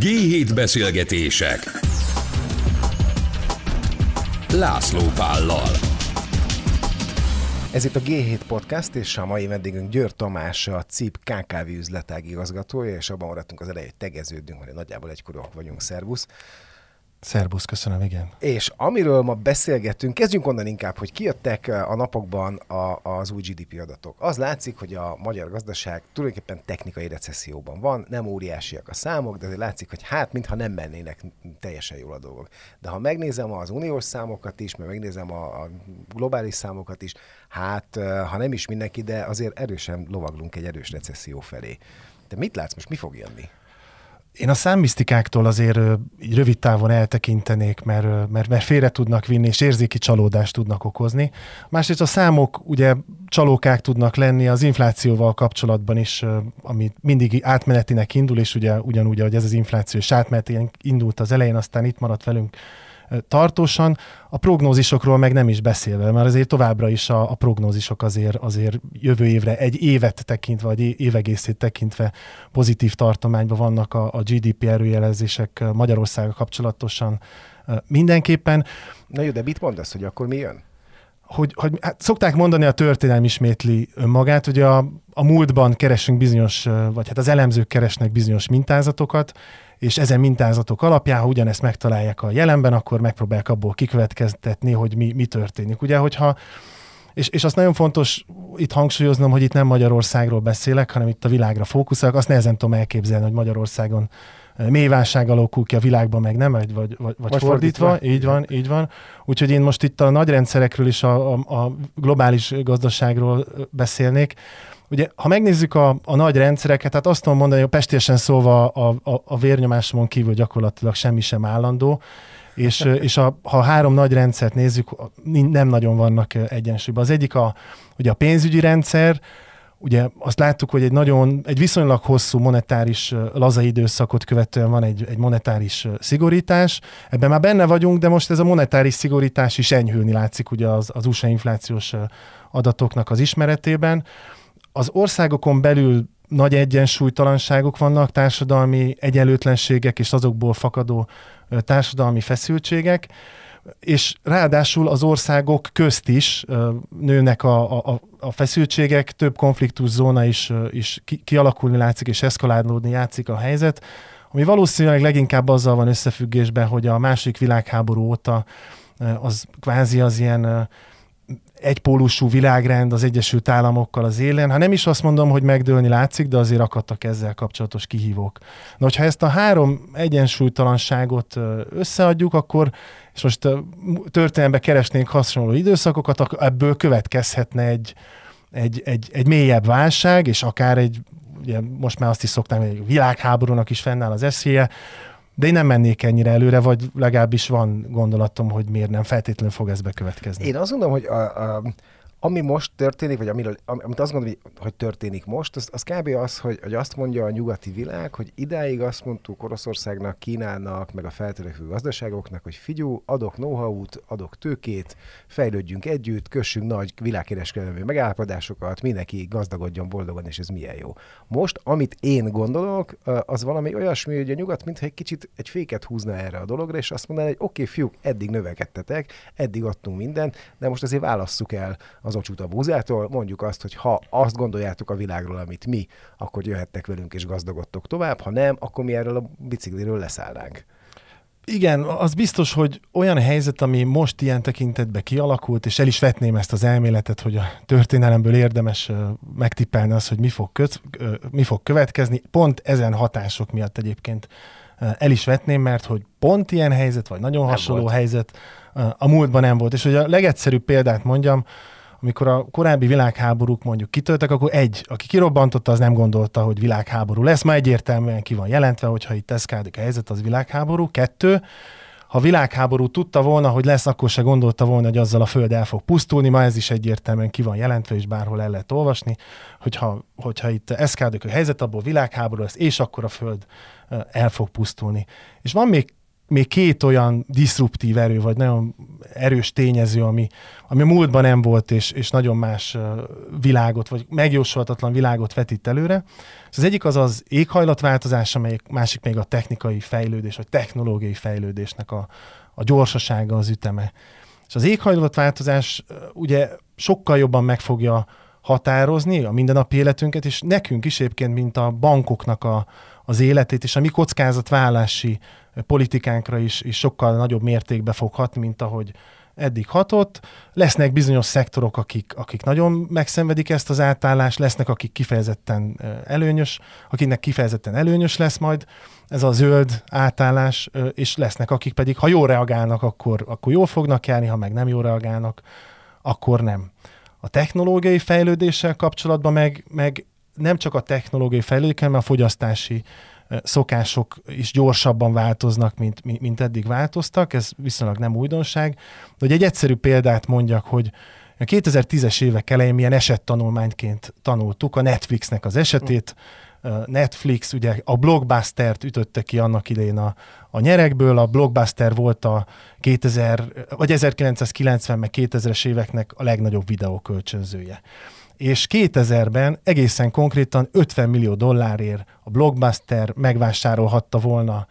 G7 beszélgetések László Pállal Ez itt a G7 Podcast, és a mai vendégünk Győr Tamás, a CIP KKV üzletág igazgatója, és abban maradtunk az elején, hogy tegeződünk, mert nagyjából egykorúak vagyunk, szervusz. Szerbusz, köszönöm, igen. És amiről ma beszélgetünk, kezdjünk onnan inkább, hogy kijöttek a napokban a, az új GDP adatok. Az látszik, hogy a magyar gazdaság tulajdonképpen technikai recesszióban van, nem óriásiak a számok, de azért látszik, hogy hát mintha nem mennének teljesen jól a dolgok. De ha megnézem az uniós számokat is, meg megnézem a, a globális számokat is, hát ha nem is mindenki, de azért erősen lovaglunk egy erős recesszió felé. De mit látsz most, mi fog jönni? Én a számmisztikáktól azért így rövid távon eltekintenék, mert, mert, mert félre tudnak vinni, és érzéki csalódást tudnak okozni. Másrészt a számok ugye csalókák tudnak lenni az inflációval kapcsolatban is, ami mindig átmenetinek indul, és ugye ugyanúgy, ahogy ez az infláció is átmenetinek indult az elején, aztán itt maradt velünk tartósan, a prognózisokról meg nem is beszélve, mert azért továbbra is a, a prognózisok azért, azért jövő évre egy évet tekintve, vagy évegészét tekintve pozitív tartományban vannak a, a GDP erőjelezések Magyarországgal kapcsolatosan mindenképpen. Na jó, de mit mondasz, hogy akkor mi jön? hogy, hogy hát szokták mondani, a történelem ismétli önmagát, hogy a, a múltban keresünk bizonyos, vagy hát az elemzők keresnek bizonyos mintázatokat, és ezen mintázatok alapján, ha ugyanezt megtalálják a jelenben, akkor megpróbálják abból kikövetkeztetni, hogy mi, mi történik. Ugye, hogyha és, és azt nagyon fontos itt hangsúlyoznom, hogy itt nem Magyarországról beszélek, hanem itt a világra fókuszálok. Azt nehezen tudom elképzelni, hogy Magyarországon mély válság alakul ki a világban, meg nem, vagy, vagy, vagy, vagy fordítva. fordítva. Így van, így van. Úgyhogy én most itt a nagy rendszerekről és a, a, a globális gazdaságról beszélnék. Ugye, ha megnézzük a, a nagy rendszereket, hát azt tudom mondani, hogy pestésen szóval a, a, a vérnyomásomon kívül gyakorlatilag semmi sem állandó, és, és a, ha a három nagy rendszert nézzük, nem nagyon vannak egyensúlyban. Az egyik a, ugye a pénzügyi rendszer, ugye azt láttuk, hogy egy nagyon, egy viszonylag hosszú monetáris laza időszakot követően van egy, egy monetáris szigorítás. Ebben már benne vagyunk, de most ez a monetáris szigorítás is enyhülni látszik ugye az, az USA inflációs adatoknak az ismeretében az országokon belül nagy egyensúlytalanságok vannak, társadalmi egyenlőtlenségek és azokból fakadó társadalmi feszültségek, és ráadásul az országok közt is nőnek a, a, a feszültségek, több konfliktus zóna is, is kialakulni látszik, és eszkalálódni játszik a helyzet, ami valószínűleg leginkább azzal van összefüggésben, hogy a második világháború óta az kvázi az ilyen egypólusú világrend az Egyesült Államokkal az élen. Ha nem is azt mondom, hogy megdőlni látszik, de azért akadtak ezzel kapcsolatos kihívók. Na, hogyha ezt a három egyensúlytalanságot összeadjuk, akkor, és most történelembe keresnénk hasonló időszakokat, ebből következhetne egy, egy, egy, egy mélyebb válság, és akár egy, ugye most már azt is szoktam, hogy világháborúnak is fennáll az eszélye, de én nem mennék ennyire előre, vagy legalábbis van gondolatom, hogy miért nem feltétlenül fog ez bekövetkezni. Én azt gondolom, hogy a, a, ami most történik, vagy amiről, amit azt gondolom, hogy történik most, az, az kb. az, hogy, hogy azt mondja a nyugati világ, hogy idáig azt mondtuk Oroszországnak, Kínának, meg a feltörekvő gazdaságoknak, hogy figyú, adok know-how-t, adok tőkét, fejlődjünk együtt, kössünk nagy világkereskedelmi megállapodásokat, mindenki gazdagodjon boldogan, és ez milyen jó. Most, amit én gondolok, az valami olyasmi, hogy a nyugat mintha egy kicsit egy féket húzna erre a dologra, és azt mondaná, hogy oké, okay, fiúk, eddig növekedtetek, eddig adtunk mindent, de most azért válasszuk el az az ocsút a búzától, mondjuk azt, hogy ha azt gondoljátok a világról, amit mi, akkor jöhettek velünk és gazdagodtok tovább, ha nem, akkor mi erről a bicikliről leszállnánk. Igen, az biztos, hogy olyan helyzet, ami most ilyen tekintetben kialakult, és el is vetném ezt az elméletet, hogy a történelemből érdemes megtippelni az, hogy mi fog, köt, mi fog következni. Pont ezen hatások miatt egyébként el is vetném, mert hogy pont ilyen helyzet, vagy nagyon nem hasonló volt. helyzet a múltban nem volt. És hogy a legegyszerűbb példát mondjam, amikor a korábbi világháborúk mondjuk kitöltek, akkor egy, aki kirobbantotta, az nem gondolta, hogy világháború lesz. Ma egyértelműen ki van jelentve, hogyha itt eszkádik a helyzet, az világháború. Kettő, ha világháború tudta volna, hogy lesz, akkor se gondolta volna, hogy azzal a föld el fog pusztulni. Ma ez is egyértelműen ki van jelentve, és bárhol el lehet olvasni, hogyha, hogyha itt eszkádik a helyzet, abból világháború lesz, és akkor a föld el fog pusztulni. És van még még két olyan diszruptív erő, vagy nagyon erős tényező, ami, ami a múltban nem volt, és, és nagyon más világot, vagy megjósolhatatlan világot vetít előre. Az egyik az az éghajlatváltozás, amelyik másik még a technikai fejlődés, vagy technológiai fejlődésnek a, a gyorsasága, az üteme. És az éghajlatváltozás ugye sokkal jobban meg fogja határozni a mindennapi életünket, és nekünk is egyébként, mint a bankoknak a, az életét, és a mi kockázatvállalási politikánkra is, is sokkal nagyobb mértékbe fog hatni, mint ahogy eddig hatott. Lesznek bizonyos szektorok, akik, akik nagyon megszenvedik ezt az átállást, lesznek, akik kifejezetten előnyös, akiknek kifejezetten előnyös lesz majd ez a zöld átállás, és lesznek, akik pedig, ha jól reagálnak, akkor, akkor jól fognak járni, ha meg nem jól reagálnak, akkor nem. A technológiai fejlődéssel kapcsolatban meg, meg nem csak a technológiai fejlődés, hanem a fogyasztási szokások is gyorsabban változnak, mint, mint eddig változtak, ez viszonylag nem újdonság. De hogy egy egyszerű példát mondjak, hogy a 2010-es évek elején milyen esettanulmányként tanultuk a Netflixnek az esetét, Netflix ugye a blockbuster-t ütötte ki annak idején a, a nyerekből, a blockbuster volt a 2000, vagy 1990 meg 2000-es éveknek a legnagyobb videókölcsönzője és 2000-ben egészen konkrétan 50 millió dollárért a Blockbuster megvásárolhatta volna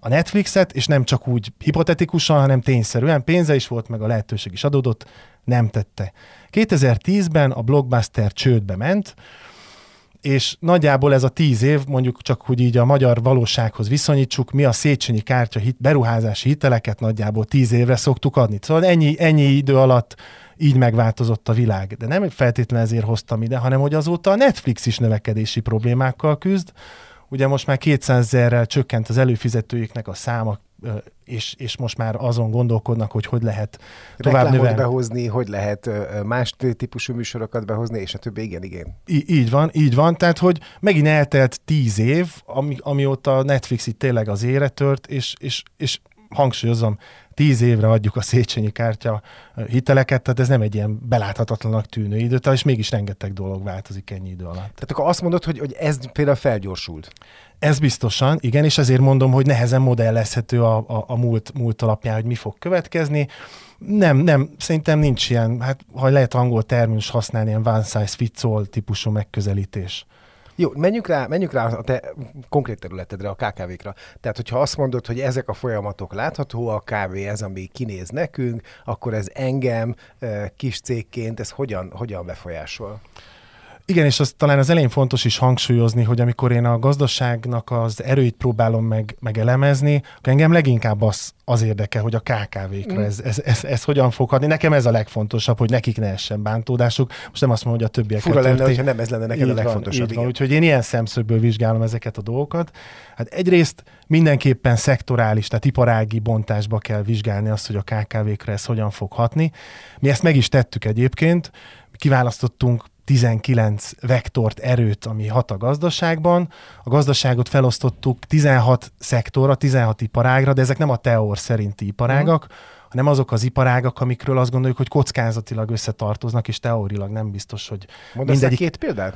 a Netflixet, és nem csak úgy hipotetikusan, hanem tényszerűen pénze is volt, meg a lehetőség is adódott, nem tette. 2010-ben a Blockbuster csődbe ment, és nagyjából ez a tíz év, mondjuk csak hogy így a magyar valósághoz viszonyítsuk, mi a Széchenyi kártya hit, beruházási hiteleket nagyjából tíz évre szoktuk adni. Szóval ennyi, ennyi idő alatt így megváltozott a világ. De nem feltétlenül ezért hoztam ide, hanem hogy azóta a Netflix is növekedési problémákkal küzd. Ugye most már 200 ezerrel csökkent az előfizetőiknek a száma, és, és most már azon gondolkodnak, hogy hogy lehet tovább növelni. behozni, hogy lehet más típusú műsorokat behozni, és a többi, igen, igen. Í- így van, így van. Tehát, hogy megint eltelt tíz év, ami, amióta Netflix itt tényleg az ére tört, és, és, és hangsúlyozom, tíz évre adjuk a Széchenyi kártya hiteleket, tehát ez nem egy ilyen beláthatatlanak tűnő idő, és mégis rengeteg dolog változik ennyi idő alatt. Tehát akkor azt mondod, hogy, hogy ez például felgyorsult? Ez biztosan, igen, és ezért mondom, hogy nehezen modellezhető a, a, a múlt, múlt alapján, hogy mi fog következni. Nem, nem, szerintem nincs ilyen, hát ha lehet angol terminus használni, ilyen one size fits all típusú megközelítés. Jó, menjünk rá, menjünk rá a te konkrét területedre, a KKV-kra. Tehát, hogyha azt mondod, hogy ezek a folyamatok láthatóak, kávé ez, ami kinéz nekünk, akkor ez engem kis cégként, ez hogyan, hogyan befolyásol? Igen, és az talán az elején fontos is hangsúlyozni, hogy amikor én a gazdaságnak az erőit próbálom meg, meg elemezni, akkor engem leginkább az, az érdekel, hogy a KKV-kra mm. ez, ez, ez, ez, hogyan fog hadni. Nekem ez a legfontosabb, hogy nekik ne essen bántódásuk. Most nem azt mondom, hogy a többiek. Fura lenne, hogyha nem ez lenne neked így a legfontosabb. Van, így van, úgyhogy én ilyen szemszögből vizsgálom ezeket a dolgokat. Hát egyrészt mindenképpen szektorális, tehát iparági bontásba kell vizsgálni azt, hogy a KKV-kra ez hogyan fog hatni. Mi ezt meg is tettük egyébként, kiválasztottunk 19 vektort, erőt, ami hat a gazdaságban. A gazdaságot felosztottuk 16 szektorra, 16 iparágra, de ezek nem a teor szerinti iparágak, uh-huh. hanem azok az iparágak, amikről azt gondoljuk, hogy kockázatilag összetartoznak, és teorilag nem biztos, hogy Mondasz mindegyik... két példát?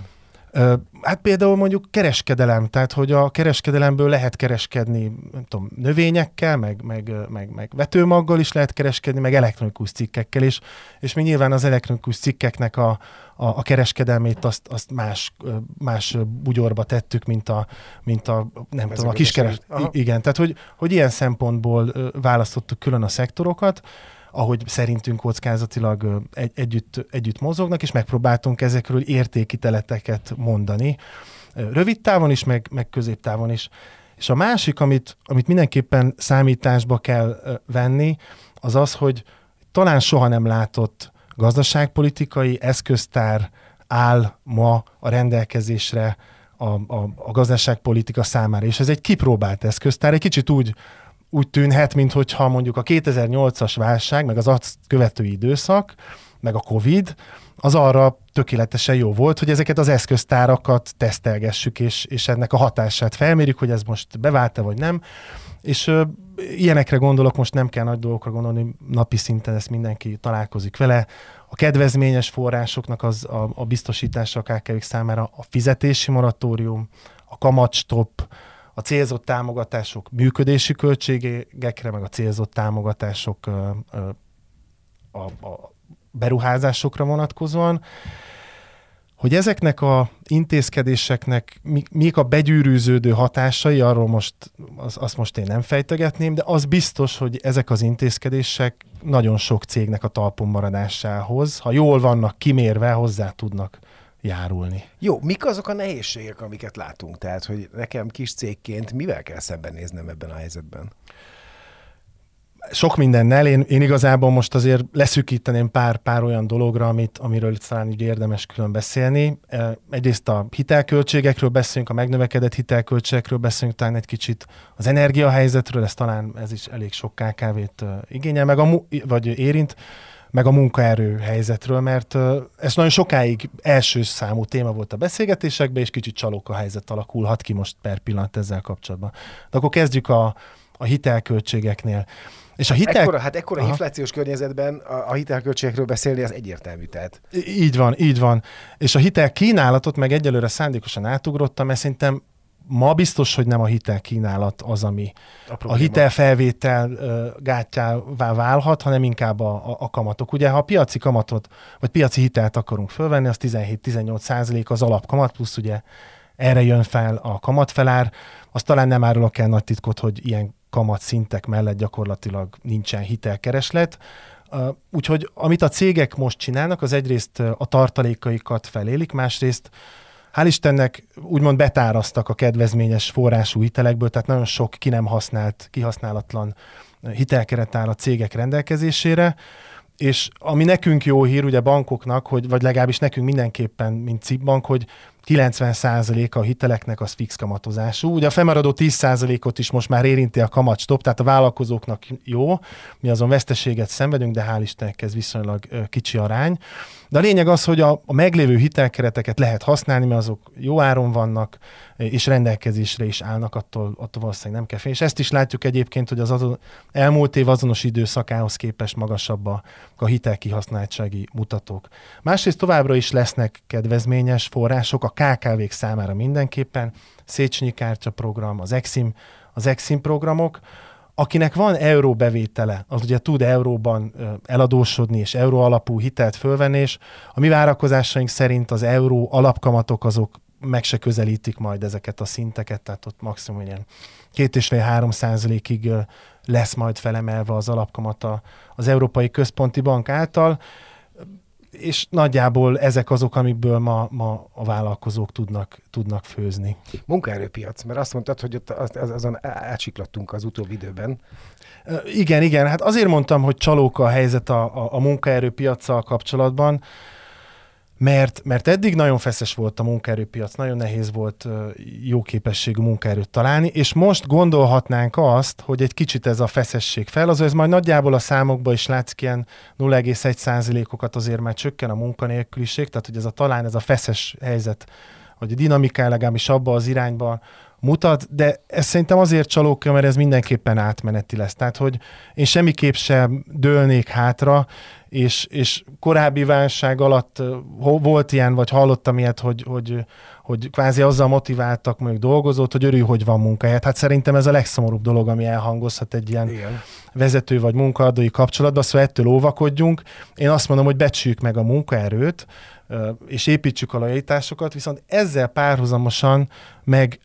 Hát például mondjuk kereskedelem, tehát hogy a kereskedelemből lehet kereskedni nem tudom, növényekkel, meg, meg, meg, meg vetőmaggal is lehet kereskedni, meg elektronikus cikkekkel is, és mi nyilván az elektronikus cikkeknek a, a, a kereskedelmét azt, azt más, más bugyorba tettük, mint a, mint a nem Ez tudom, a kiskeres... Igen, tehát hogy, hogy ilyen szempontból választottuk külön a szektorokat, ahogy szerintünk kockázatilag egy, együtt, együtt mozognak, és megpróbáltunk ezekről értékíteleteket mondani. Rövid távon is, meg, meg középtávon is. És a másik, amit, amit mindenképpen számításba kell venni, az az, hogy talán soha nem látott gazdaságpolitikai eszköztár áll ma a rendelkezésre a, a, a gazdaságpolitika számára. És ez egy kipróbált eszköztár, egy kicsit úgy úgy tűnhet, mintha mondjuk a 2008-as válság, meg az azt követő időszak, meg a Covid, az arra tökéletesen jó volt, hogy ezeket az eszköztárakat tesztelgessük, és, és ennek a hatását felmérjük, hogy ez most bevált-e vagy nem. És ö, ilyenekre gondolok, most nem kell nagy dolgokra gondolni, napi szinten ezt mindenki találkozik vele. A kedvezményes forrásoknak az a, a biztosítása a kkv számára a fizetési moratórium, a kamatstop, a célzott támogatások működési költségekre, meg a célzott támogatások a, a beruházásokra vonatkozóan, hogy ezeknek a intézkedéseknek mik a begyűrűződő hatásai, arról most, az, azt most én nem fejtegetném, de az biztos, hogy ezek az intézkedések nagyon sok cégnek a talpon maradásához, ha jól vannak kimérve, hozzá tudnak járulni. Jó, mik azok a nehézségek, amiket látunk? Tehát, hogy nekem kis cégként mivel kell szembenéznem ebben a helyzetben? sok mindennel. Én, én igazából most azért leszűkíteném pár, pár olyan dologra, amit, amiről talán így érdemes külön beszélni. Egyrészt a hitelköltségekről beszélünk, a megnövekedett hitelköltségekről beszélünk, talán egy kicsit az energiahelyzetről, ez talán ez is elég sok KKV-t igényel, meg a, vagy érint, meg a munkaerő helyzetről, mert ez nagyon sokáig első számú téma volt a beszélgetésekben, és kicsit csalók a helyzet alakulhat ki most per pillanat ezzel kapcsolatban. De akkor kezdjük a, a hitelköltségeknél. És a hitel... Ekkora, hát ekkora Aha. inflációs környezetben a, a hitelköltségekről beszélni az egyértelmű. Tehát. Így van, így van. És a hitel kínálatot meg egyelőre szándékosan átugrottam, mert szerintem ma biztos, hogy nem a hitel kínálat az, ami a, a hitelfelvétel gátjává válhat, hanem inkább a, a, a kamatok. Ugye, ha a piaci kamatot, vagy piaci hitelt akarunk fölvenni, az 17-18 százalék az alapkamat, plusz ugye erre jön fel a kamatfelár. Azt talán nem árulok el nagy titkot, hogy ilyen kamat szintek mellett gyakorlatilag nincsen hitelkereslet. Úgyhogy amit a cégek most csinálnak, az egyrészt a tartalékaikat felélik, másrészt hál' Istennek úgymond betáraztak a kedvezményes forrású hitelekből, tehát nagyon sok ki nem használt, kihasználatlan hitelkeret áll a cégek rendelkezésére, és ami nekünk jó hír, ugye bankoknak, hogy, vagy legalábbis nekünk mindenképpen, mint CIP bank, hogy 90%-a a hiteleknek az fix kamatozású. Ugye a fennmaradó 10%-ot is most már érinti a kamatstop, tehát a vállalkozóknak jó, mi azon veszteséget szenvedünk, de hál' Istennek ez viszonylag kicsi arány. De a lényeg az, hogy a, a meglévő hitelkereteket lehet használni, mert azok jó áron vannak, és rendelkezésre is állnak, attól, attól valószínűleg nem kell félni. És ezt is látjuk egyébként, hogy az azon, elmúlt év azonos időszakához képest magasabb a, a hitelkihasználtsági mutatók. Másrészt továbbra is lesznek kedvezményes források, a KKV-k számára mindenképpen, Széchenyi kártya program, az Exim, az Exim programok, akinek van euró bevétele, az ugye tud euróban eladósodni és euró alapú hitelt fölvenni, és a mi várakozásaink szerint az euró alapkamatok azok meg se közelítik majd ezeket a szinteket, tehát ott maximum ilyen két és fél három százalékig lesz majd felemelve az alapkamata az Európai Központi Bank által és nagyjából ezek azok, amikből ma, ma a vállalkozók tudnak, tudnak főzni. Munkaerőpiac, mert azt mondtad, hogy ott az, az, azon átsiklattunk az utóbbi időben. Igen, igen, hát azért mondtam, hogy csalók a helyzet a, a, a munkaerőpiacsal kapcsolatban, mert, mert eddig nagyon feszes volt a munkaerőpiac, nagyon nehéz volt jó képességű munkaerőt találni, és most gondolhatnánk azt, hogy egy kicsit ez a feszesség fel, az ez majd nagyjából a számokban is látszik ilyen 0,1%-okat azért már csökken a munkanélküliség, tehát hogy ez a talán ez a feszes helyzet, hogy a dinamikán legalábbis abba az irányba mutat, de ez szerintem azért csalók, mert ez mindenképpen átmeneti lesz. Tehát, hogy én semmiképp sem dőlnék hátra, és, és korábbi válság alatt volt ilyen, vagy hallottam ilyet, hogy, hogy, hogy kvázi azzal motiváltak mondjuk dolgozót, hogy örül, hogy van munkahelyet. Hát szerintem ez a legszomorúbb dolog, ami elhangozhat egy ilyen Igen. vezető vagy munkaadói kapcsolatban, szóval ettől óvakodjunk. Én azt mondom, hogy becsüljük meg a munkaerőt, és építsük a lojalításokat, viszont ezzel párhuzamosan meg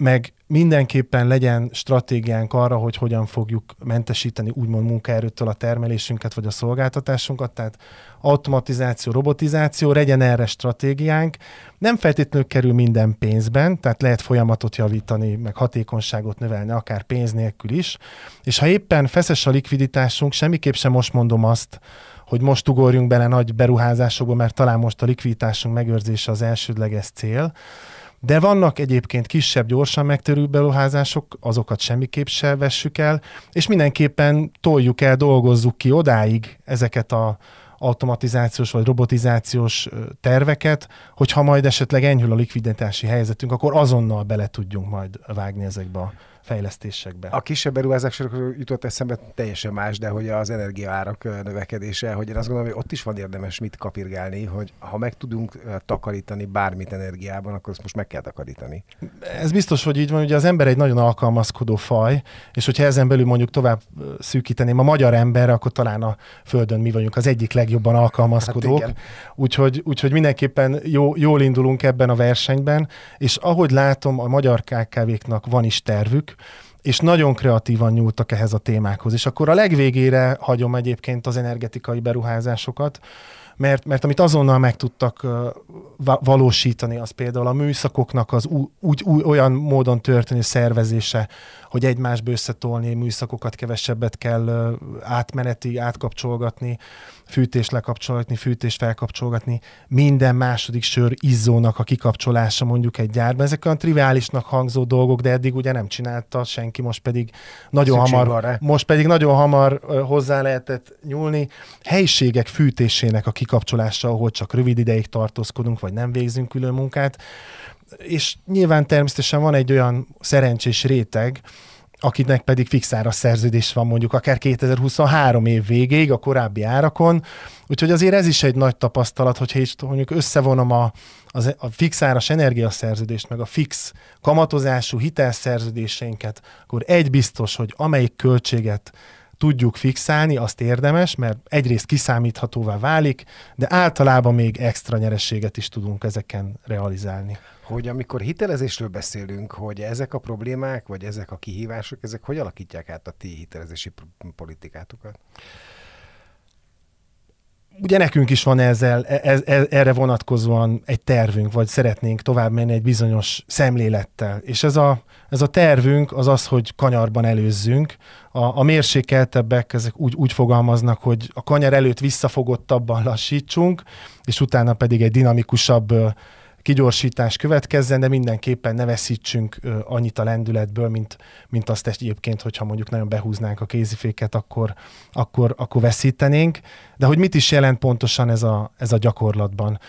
meg mindenképpen legyen stratégiánk arra, hogy hogyan fogjuk mentesíteni úgymond munkaerőtől a termelésünket vagy a szolgáltatásunkat, tehát automatizáció, robotizáció, legyen erre stratégiánk. Nem feltétlenül kerül minden pénzben, tehát lehet folyamatot javítani, meg hatékonyságot növelni, akár pénz nélkül is. És ha éppen feszes a likviditásunk, semmiképp sem most mondom azt, hogy most ugorjunk bele nagy beruházásokba, mert talán most a likviditásunk megőrzése az elsődleges cél, de vannak egyébként kisebb, gyorsan megtörő beruházások, azokat semmiképp se vessük el, és mindenképpen toljuk el, dolgozzuk ki odáig ezeket a automatizációs vagy robotizációs terveket, hogyha majd esetleg enyhül a likviditási helyzetünk, akkor azonnal bele tudjunk majd vágni ezekbe a fejlesztésekbe. A kisebb beruházásokról jutott eszembe teljesen más, de hogy az energiaárak növekedése, hogy én azt gondolom, hogy ott is van érdemes mit kapirgálni, hogy ha meg tudunk takarítani bármit energiában, akkor azt most meg kell takarítani. Ez biztos, hogy így van, ugye az ember egy nagyon alkalmazkodó faj, és hogyha ezen belül mondjuk tovább szűkíteném a magyar emberre, akkor talán a Földön mi vagyunk az egyik legjobban alkalmazkodók. Hát úgyhogy, úgyhogy mindenképpen jó, jól indulunk ebben a versenyben, és ahogy látom, a magyar KKV-knak van is tervük, és nagyon kreatívan nyúltak ehhez a témákhoz. És akkor a legvégére hagyom egyébként az energetikai beruházásokat, mert, mert amit azonnal meg tudtak valósítani, az például a műszakoknak az úgy, úgy, olyan módon történő szervezése, hogy egymásba összetolni műszakokat, kevesebbet kell átmeneti, átkapcsolgatni, fűtés lekapcsolgatni, fűtés felkapcsolgatni, minden második sör izzónak a kikapcsolása mondjuk egy gyárban. Ezek olyan triviálisnak hangzó dolgok, de eddig ugye nem csinálta senki, most pedig nagyon Szükség hamar, most pedig nagyon hamar hozzá lehetett nyúlni. Helyiségek fűtésének a kikapcsolása, ahol csak rövid ideig tartózkodunk, vagy nem végzünk külön munkát. És nyilván természetesen van egy olyan szerencsés réteg, akinek pedig fixára szerződés van mondjuk akár 2023 év végéig a korábbi árakon. Úgyhogy azért ez is egy nagy tapasztalat, hogyha is mondjuk összevonom a, az, a fixáras energiaszerződést, meg a fix kamatozású hitelszerződéseinket, akkor egy biztos, hogy amelyik költséget tudjuk fixálni, azt érdemes, mert egyrészt kiszámíthatóvá válik, de általában még extra nyerességet is tudunk ezeken realizálni hogy amikor hitelezésről beszélünk, hogy ezek a problémák, vagy ezek a kihívások, ezek hogy alakítják át a ti hitelezési politikátokat? Ugye nekünk is van ezzel, ez, ez, erre vonatkozóan egy tervünk, vagy szeretnénk tovább menni egy bizonyos szemlélettel. És ez a, ez a tervünk az az, hogy kanyarban előzzünk. A, a mérsékeltebbek ezek úgy, úgy fogalmaznak, hogy a kanyar előtt visszafogottabban lassítsunk, és utána pedig egy dinamikusabb kigyorsítás következzen, de mindenképpen ne veszítsünk annyit a lendületből, mint, mint azt egyébként, hogyha mondjuk nagyon behúznánk a kéziféket, akkor, akkor, akkor veszítenénk. De hogy mit is jelent pontosan ez a, ez a gyakorlatban?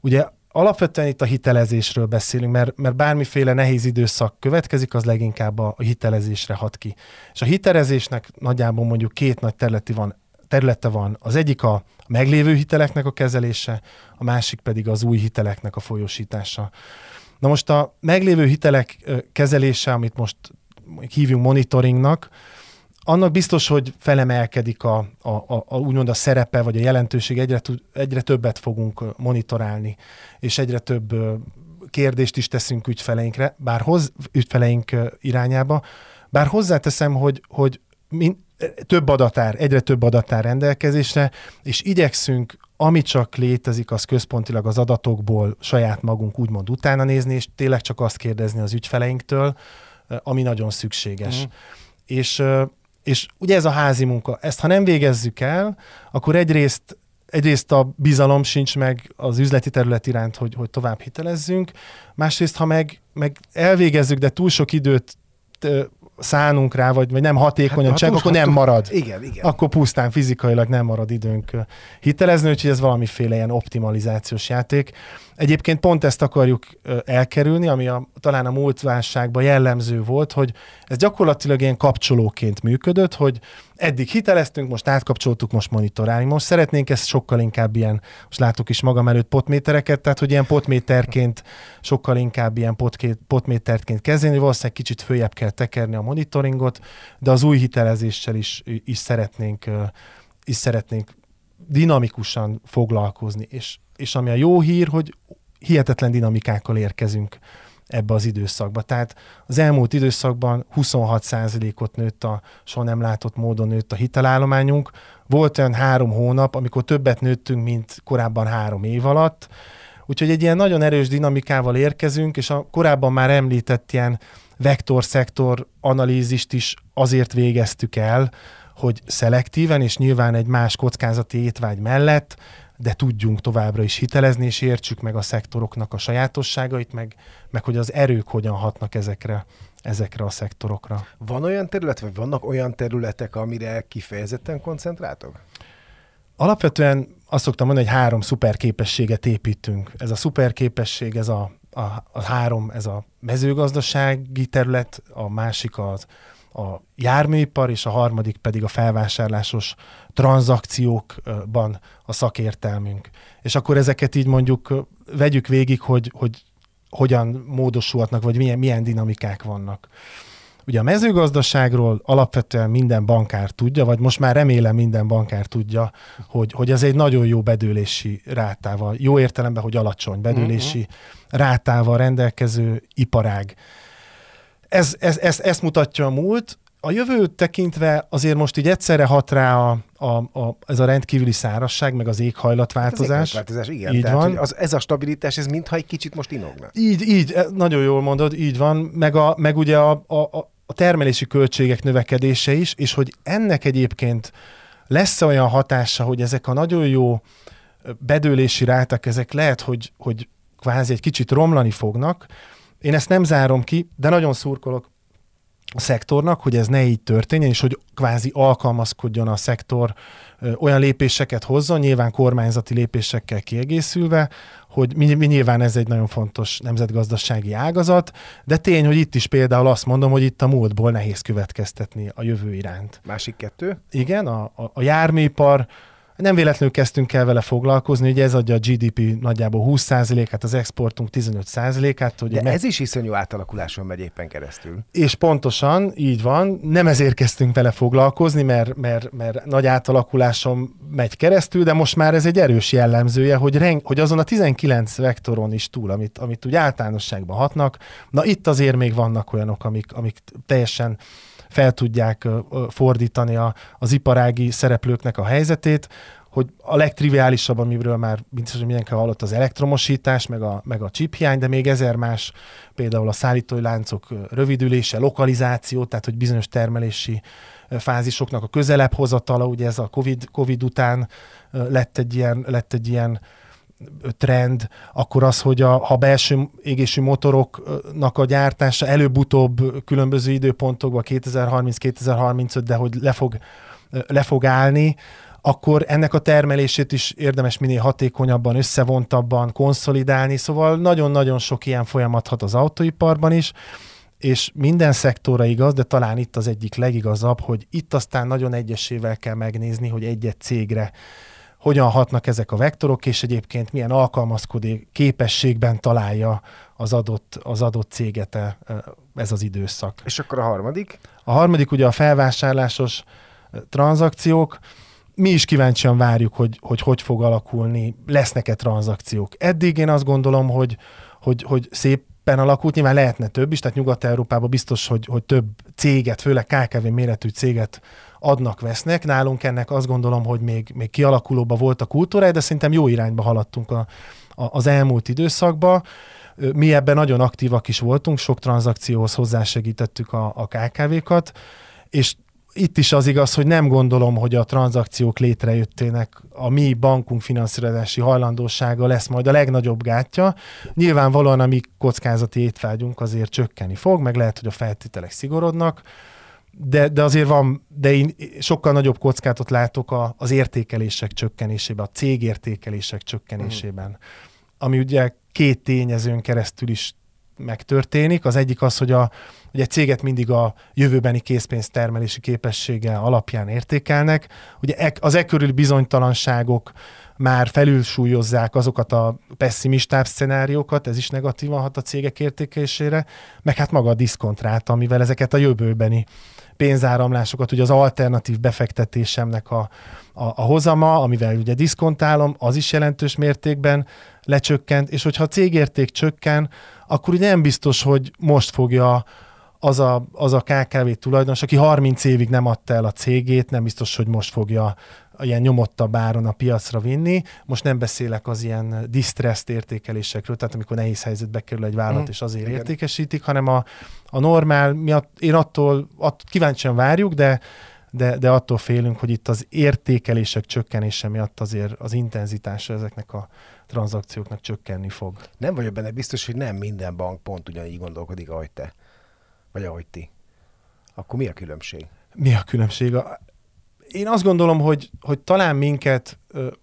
Ugye alapvetően itt a hitelezésről beszélünk, mert, mert bármiféle nehéz időszak következik, az leginkább a, hitelezésre hat ki. És a hitelezésnek nagyjából mondjuk két nagy területi van területe van. Az egyik a meglévő hiteleknek a kezelése, a másik pedig az új hiteleknek a folyosítása. Na most a meglévő hitelek kezelése, amit most hívjunk monitoringnak, annak biztos, hogy felemelkedik a, a, a, a úgymond a szerepe, vagy a jelentőség, egyre, egyre többet fogunk monitorálni, és egyre több kérdést is teszünk ügyfeleinkre, bár hoz, ügyfeleink irányába, bár hozzáteszem, hogy, hogy min, több adatár, egyre több adatár rendelkezésre, és igyekszünk ami csak létezik, az központilag az adatokból saját magunk úgymond utána nézni, és tényleg csak azt kérdezni az ügyfeleinktől, ami nagyon szükséges. Mm. És, és ugye ez a házi munka, ezt ha nem végezzük el, akkor egyrészt egyrészt a bizalom sincs meg az üzleti terület iránt, hogy, hogy tovább hitelezzünk, másrészt, ha meg, meg elvégezzük, de túl sok időt szánunk rá, vagy, vagy nem hatékonyan, hát, csak akkor nem marad. Igen, igen. Akkor pusztán fizikailag nem marad időnk hitelezni, úgyhogy ez valamiféle ilyen optimalizációs játék. Egyébként pont ezt akarjuk elkerülni, ami a, talán a múlt válságban jellemző volt, hogy ez gyakorlatilag ilyen kapcsolóként működött, hogy eddig hiteleztünk, most átkapcsoltuk, most monitorálni. Most szeretnénk ezt sokkal inkább ilyen, most látok is magam előtt potmétereket, tehát hogy ilyen potméterként, sokkal inkább ilyen potkét, potméterként kezdeni, valószínűleg kicsit följebb kell tekerni a monitoringot, de az új hitelezéssel is, is szeretnénk, is szeretnénk dinamikusan foglalkozni, és és ami a jó hír, hogy hihetetlen dinamikákkal érkezünk ebbe az időszakba. Tehát az elmúlt időszakban 26%-ot nőtt a, soha nem látott módon nőtt a hitelállományunk. Volt olyan három hónap, amikor többet nőttünk, mint korábban három év alatt. Úgyhogy egy ilyen nagyon erős dinamikával érkezünk, és a korábban már említett ilyen vektor-szektor analízist is azért végeztük el, hogy szelektíven, és nyilván egy más kockázati étvágy mellett de tudjunk továbbra is hitelezni, és értsük meg a szektoroknak a sajátosságait, meg, meg hogy az erők hogyan hatnak ezekre, ezekre a szektorokra. Van olyan terület, vagy vannak olyan területek, amire kifejezetten koncentráltok? Alapvetően azt szoktam mondani, hogy három szuperképességet építünk. Ez a szuperképesség, ez a a, a három, ez a mezőgazdasági terület, a másik az a járműipar, és a harmadik pedig a felvásárlásos tranzakciókban a szakértelmünk. És akkor ezeket így mondjuk vegyük végig, hogy, hogy hogyan módosulhatnak, vagy milyen, milyen dinamikák vannak. Ugye a mezőgazdaságról alapvetően minden bankár tudja, vagy most már remélem minden bankár tudja, hogy, hogy ez egy nagyon jó bedőlési rátával, jó értelemben, hogy alacsony bedőlési uh-huh. rátával rendelkező iparág. Ez, ez, ez, ezt mutatja a múlt, a jövőt tekintve azért most így egyszerre hat rá a, a, a, ez a rendkívüli szárasság, meg az éghajlatváltozás. Hát az éghajlatváltozás, igen. Így Tehát, van. Az, ez a stabilitás, ez mintha egy kicsit most inogna. Így, így, e, nagyon jól mondod, így van. Meg, a, meg ugye a, a, a termelési költségek növekedése is, és hogy ennek egyébként lesz olyan hatása, hogy ezek a nagyon jó bedőlési rátak, ezek lehet, hogy, hogy kvázi egy kicsit romlani fognak. Én ezt nem zárom ki, de nagyon szurkolok a szektornak, hogy ez ne így történjen, és hogy kvázi alkalmazkodjon a szektor, olyan lépéseket hozzon, nyilván kormányzati lépésekkel kiegészülve, hogy mi, mi nyilván ez egy nagyon fontos nemzetgazdasági ágazat, de tény, hogy itt is például azt mondom, hogy itt a múltból nehéz következtetni a jövő iránt. Másik kettő? Igen, a, a, a járműipar, nem véletlenül kezdtünk el vele foglalkozni, ugye ez adja a GDP nagyjából 20%-át, az exportunk 15%-át. Ugye De meg... ez is iszonyú átalakuláson megy éppen keresztül. És pontosan, így van, nem ezért kezdtünk vele foglalkozni, mert, mert, mert nagy átalakuláson megy keresztül, de most már ez egy erős jellemzője, hogy, reng, hogy azon a 19 vektoron is túl, amit, amit úgy általánosságban hatnak, na itt azért még vannak olyanok, amik, amik teljesen fel tudják fordítani a, az iparági szereplőknek a helyzetét, hogy a legtriviálisabb, amiről már biztos, hogy mindenki hallott, az elektromosítás, meg a, meg a chiphiány, de még ezer más, például a szállítói láncok rövidülése, lokalizáció, tehát hogy bizonyos termelési fázisoknak a közelebb hozatala, ugye ez a COVID, COVID után lett egy ilyen, lett egy ilyen trend, akkor az, hogy a, ha belső égésű motoroknak a gyártása előbb-utóbb különböző időpontokban 2030-2035, de hogy le fog, le fog állni, akkor ennek a termelését is érdemes minél hatékonyabban, összevontabban konszolidálni, szóval nagyon-nagyon sok ilyen folyamat hat az autóiparban is, és minden szektora igaz, de talán itt az egyik legigazabb, hogy itt aztán nagyon egyesével kell megnézni, hogy egy-egy cégre hogyan hatnak ezek a vektorok, és egyébként milyen alkalmazkodó képességben találja az adott, az adott céget e, e, ez az időszak. És akkor a harmadik? A harmadik ugye a felvásárlásos e, tranzakciók. Mi is kíváncsian várjuk, hogy hogy, hogy fog alakulni, lesznek-e tranzakciók. Eddig én azt gondolom, hogy, hogy, hogy szépen alakult, nyilván lehetne több is, tehát Nyugat-Európában biztos, hogy, hogy több céget, főleg KKV méretű céget adnak, vesznek. Nálunk ennek azt gondolom, hogy még, még kialakulóban volt a kultúra, de szerintem jó irányba haladtunk a, a, az elmúlt időszakban. Mi ebben nagyon aktívak is voltunk, sok tranzakcióhoz hozzásegítettük a, a KKV-kat, és itt is az igaz, hogy nem gondolom, hogy a tranzakciók létrejöttének a mi bankunk finanszírozási hajlandósága lesz majd a legnagyobb gátja. Nyilvánvalóan a mi kockázati étvágyunk azért csökkeni fog, meg lehet, hogy a feltételek szigorodnak, de, de azért van, de én sokkal nagyobb kockátot látok a, az értékelések csökkenésében, a cégértékelések csökkenésében, uh-huh. ami ugye két tényezőn keresztül is megtörténik. Az egyik az, hogy a, ugye egy céget mindig a jövőbeni készpénztermelési képessége alapján értékelnek. Ugye e, az e körül bizonytalanságok már felülsúlyozzák azokat a pessimistább szenáriókat, ez is negatívan hat a cégek értékelésére, meg hát maga a diszkontrát, amivel ezeket a jövőbeni pénzáramlásokat, ugye az alternatív befektetésemnek a, a, a hozama, amivel ugye diszkontálom, az is jelentős mértékben lecsökkent, és hogyha a cégérték csökken, akkor ugye nem biztos, hogy most fogja az a, az a KKV tulajdonos, aki 30 évig nem adta el a cégét, nem biztos, hogy most fogja ilyen nyomottabb áron a piacra vinni. Most nem beszélek az ilyen distressed értékelésekről, tehát amikor nehéz helyzetbe kerül egy vállalat, mm. és azért Igen. értékesítik, hanem a, a normál, mi a, én attól, attól kíváncsian várjuk, de de, de attól félünk, hogy itt az értékelések csökkenése miatt azért az intenzitása ezeknek a tranzakcióknak csökkenni fog. Nem vagyok benne biztos, hogy nem minden bank pont ugyanígy gondolkodik, ahogy te. Vagy ahogy ti. Akkor mi a különbség? Mi a különbség? Én azt gondolom, hogy, hogy talán minket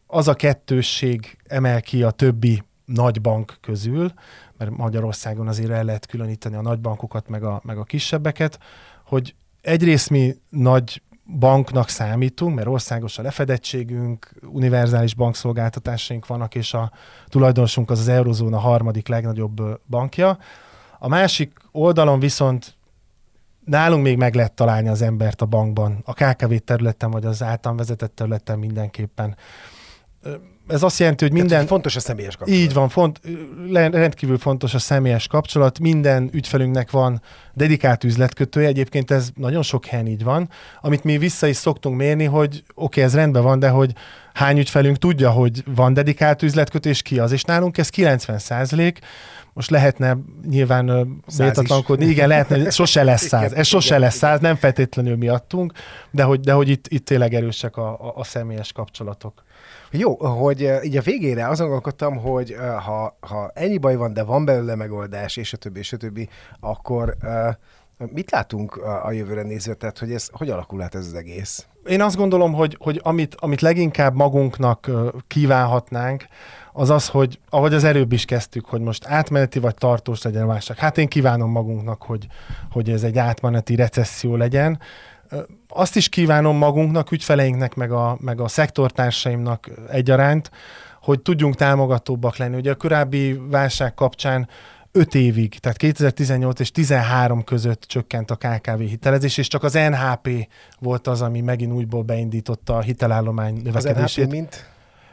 az a kettősség emel ki a többi nagy bank közül, mert Magyarországon azért el lehet különíteni a nagy bankokat, meg a, meg a kisebbeket, hogy egyrészt mi nagy banknak számítunk, mert országos a lefedettségünk, univerzális bankszolgáltatásaink vannak, és a tulajdonosunk az az Eurozóna harmadik legnagyobb bankja. A másik oldalon viszont nálunk még meg lehet találni az embert a bankban, a KKV területen, vagy az általán vezetett területen mindenképpen ez azt jelenti, hogy minden... Tehát, fontos a személyes kapcsolat. Így van, font, rendkívül fontos a személyes kapcsolat. Minden ügyfelünknek van dedikált üzletkötője, egyébként ez nagyon sok helyen így van. Amit mi vissza is szoktunk mérni, hogy oké, okay, ez rendben van, de hogy hány ügyfelünk tudja, hogy van dedikált üzletkötő, és ki az. És nálunk ez 90 százalék. Most lehetne nyilván méltatlankodni. Igen, lehetne, sose lesz száz. Ez sose lesz száz, nem feltétlenül miattunk, de hogy, de hogy itt, itt tényleg erősek a, a, a személyes kapcsolatok. Jó, hogy így a végére azon gondolkodtam, hogy ha, ha ennyi baj van, de van belőle megoldás, és a többi, és a többi, akkor mit látunk a, jövőre nézve, tehát hogy ez hogy alakul át ez az egész? Én azt gondolom, hogy, hogy amit, amit leginkább magunknak kívánhatnánk, az az, hogy ahogy az előbb is kezdtük, hogy most átmeneti vagy tartós legyen a válság. Hát én kívánom magunknak, hogy, hogy ez egy átmeneti recesszió legyen, azt is kívánom magunknak, ügyfeleinknek, meg a, meg a szektortársaimnak egyaránt, hogy tudjunk támogatóbbak lenni. Ugye a korábbi válság kapcsán 5 évig, tehát 2018 és 13 között csökkent a KKV hitelezés, és csak az NHP volt az, ami megint újból beindította a hitelállomány növekedését. Az NHP mint?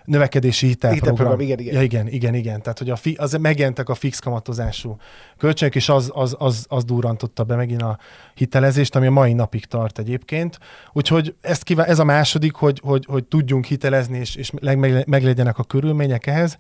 növekedési hitelprogram. hitelprogram igen, igen. Ja, igen, igen, igen. Tehát, hogy a fi, az megjelentek a fix kamatozású kölcsönök, és az, az, az, az durrantotta be megint a hitelezést, ami a mai napig tart egyébként. Úgyhogy ezt kíván, ez a második, hogy, hogy, hogy tudjunk hitelezni, és, és meg, meglegyenek a körülmények ehhez.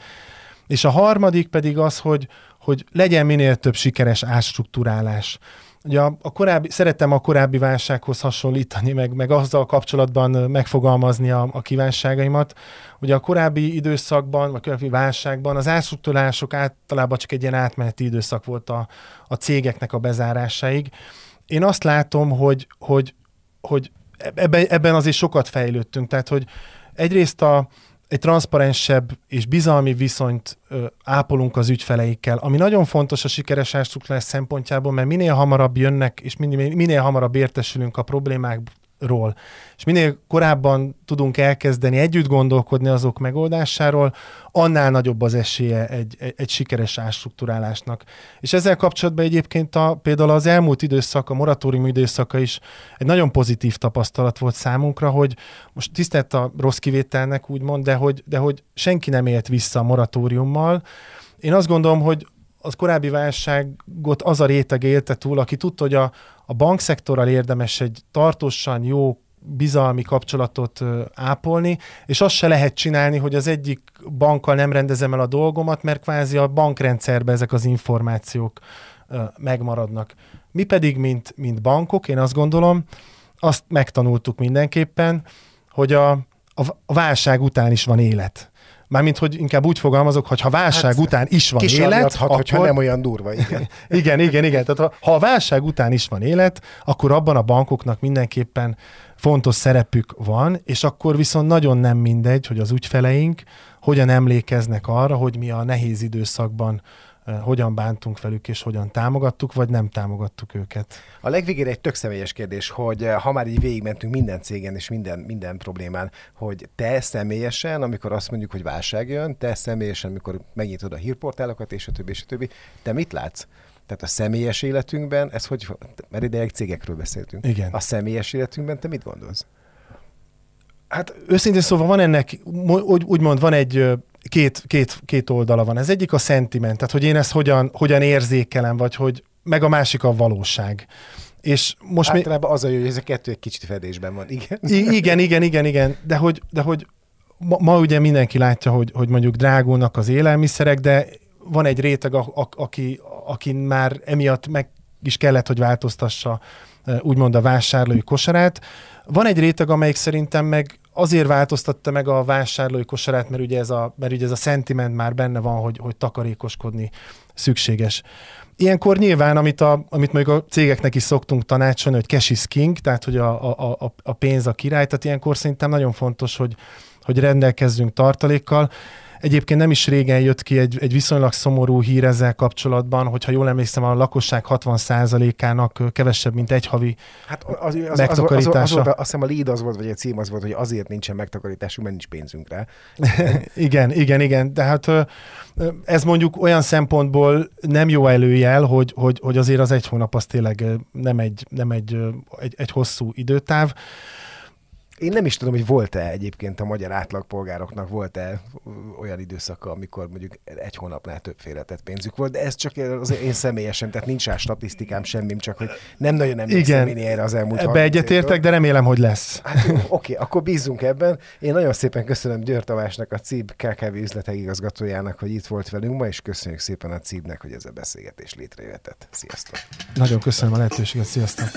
És a harmadik pedig az, hogy, hogy legyen minél több sikeres átstruktúrálás. Ugye a, a korábbi, szeretem a korábbi válsághoz hasonlítani, meg, meg azzal kapcsolatban megfogalmazni a, a kívánságaimat. Ugye a korábbi időszakban, vagy korábbi válságban az átstruktúrálások általában csak egy ilyen átmeneti időszak volt a, a cégeknek a bezárásáig. Én azt látom, hogy, hogy, hogy ebben, ebben azért sokat fejlődtünk. Tehát, hogy egyrészt a, egy transzparensebb és bizalmi viszonyt ö, ápolunk az ügyfeleikkel, ami nagyon fontos a sikeres ástruktúrás szempontjából, mert minél hamarabb jönnek, és minél, minél hamarabb értesülünk a problémák ról. És minél korábban tudunk elkezdeni együtt gondolkodni azok megoldásáról, annál nagyobb az esélye egy, egy, egy sikeres ástruktúrálásnak. És ezzel kapcsolatban egyébként a, például az elmúlt időszak, a moratórium időszaka is egy nagyon pozitív tapasztalat volt számunkra, hogy most tisztelt a rossz kivételnek úgymond, de hogy, de hogy senki nem élt vissza a moratóriummal. Én azt gondolom, hogy az korábbi válságot az a réteg élte túl, aki tudta, hogy a, a bankszektorral érdemes egy tartósan jó bizalmi kapcsolatot ápolni, és azt se lehet csinálni, hogy az egyik bankkal nem rendezem el a dolgomat, mert kvázi a bankrendszerben ezek az információk megmaradnak. Mi pedig, mint, mint bankok, én azt gondolom, azt megtanultuk mindenképpen, hogy a, a válság után is van élet. Mármint, hogy inkább úgy fogalmazok, hogy ha válság hát, után is van élet, akkor... hogyha nem olyan durva, igen. igen, igen, igen. Tehát ha, ha a válság után is van élet, akkor abban a bankoknak mindenképpen fontos szerepük van, és akkor viszont nagyon nem mindegy, hogy az ügyfeleink hogyan emlékeznek arra, hogy mi a nehéz időszakban hogyan bántunk velük, és hogyan támogattuk, vagy nem támogattuk őket. A legvégére egy tök személyes kérdés, hogy ha már így végigmentünk minden cégen és minden, minden problémán, hogy te személyesen, amikor azt mondjuk, hogy válság jön, te személyesen, amikor megnyitod a hírportálokat, és a többi, és a többi, te mit látsz? Tehát a személyes életünkben, ez hogy, mert ideig cégekről beszéltünk. Igen. A személyes életünkben te mit gondolsz? Hát őszintén szóval van ennek, úgy, úgymond van egy két, két, két oldala van. Ez egyik a szentiment, tehát hogy én ezt hogyan, hogyan érzékelem, vagy hogy meg a másik a valóság. És most Általában mi... az a jó, hogy ez a kettő egy kicsit fedésben van, igen. I- igen, igen, igen, igen, de hogy, de hogy ma, ma ugye mindenki látja, hogy, hogy mondjuk drágulnak az élelmiszerek, de van egy réteg, a, a, aki, aki már emiatt meg is kellett, hogy változtassa úgymond a vásárlói kosarát. Van egy réteg, amelyik szerintem meg azért változtatta meg a vásárlói kosarát, mert ugye ez a, mert ugye ez a sentiment már benne van, hogy, hogy takarékoskodni szükséges. Ilyenkor nyilván, amit, a, amit mondjuk a cégeknek is szoktunk tanácsolni, hogy cash is king, tehát hogy a, a, a, a pénz a király, tehát ilyenkor szerintem nagyon fontos, hogy, hogy rendelkezzünk tartalékkal. Egyébként nem is régen jött ki egy, egy viszonylag szomorú hír ezzel kapcsolatban, hogyha jól emlékszem, a lakosság 60%-ának kevesebb, mint egy havi Hát az, az, az, megtakarítása. Az, az, az, az, azt hiszem a lead az volt, vagy a cím az volt, hogy azért nincsen megtakarításunk, mert nincs pénzünk rá. igen, igen, igen. De hát ez mondjuk olyan szempontból nem jó előjel, hogy, hogy, hogy azért az egy hónap az tényleg nem egy, nem egy, egy, egy hosszú időtáv. Én nem is tudom, hogy volt-e egyébként a magyar átlagpolgároknak volt-e olyan időszaka, amikor mondjuk egy hónapnál több félretett pénzzük volt, de ez csak az én személyesen, tehát nincs rá statisztikám semmim, csak hogy nem nagyon emlékszem én erre az elmúlt Ebbe 30 egyetértek, de remélem, hogy lesz. Hát jó, oké, akkor bízzunk ebben. Én nagyon szépen köszönöm Győr Tamásnak, a CIB KKV üzletek igazgatójának, hogy itt volt velünk ma, és köszönjük szépen a CIB-nek, hogy ez a beszélgetés létrejöhetett. Sziasztok! Nagyon köszönöm a lehetőséget, sziasztok!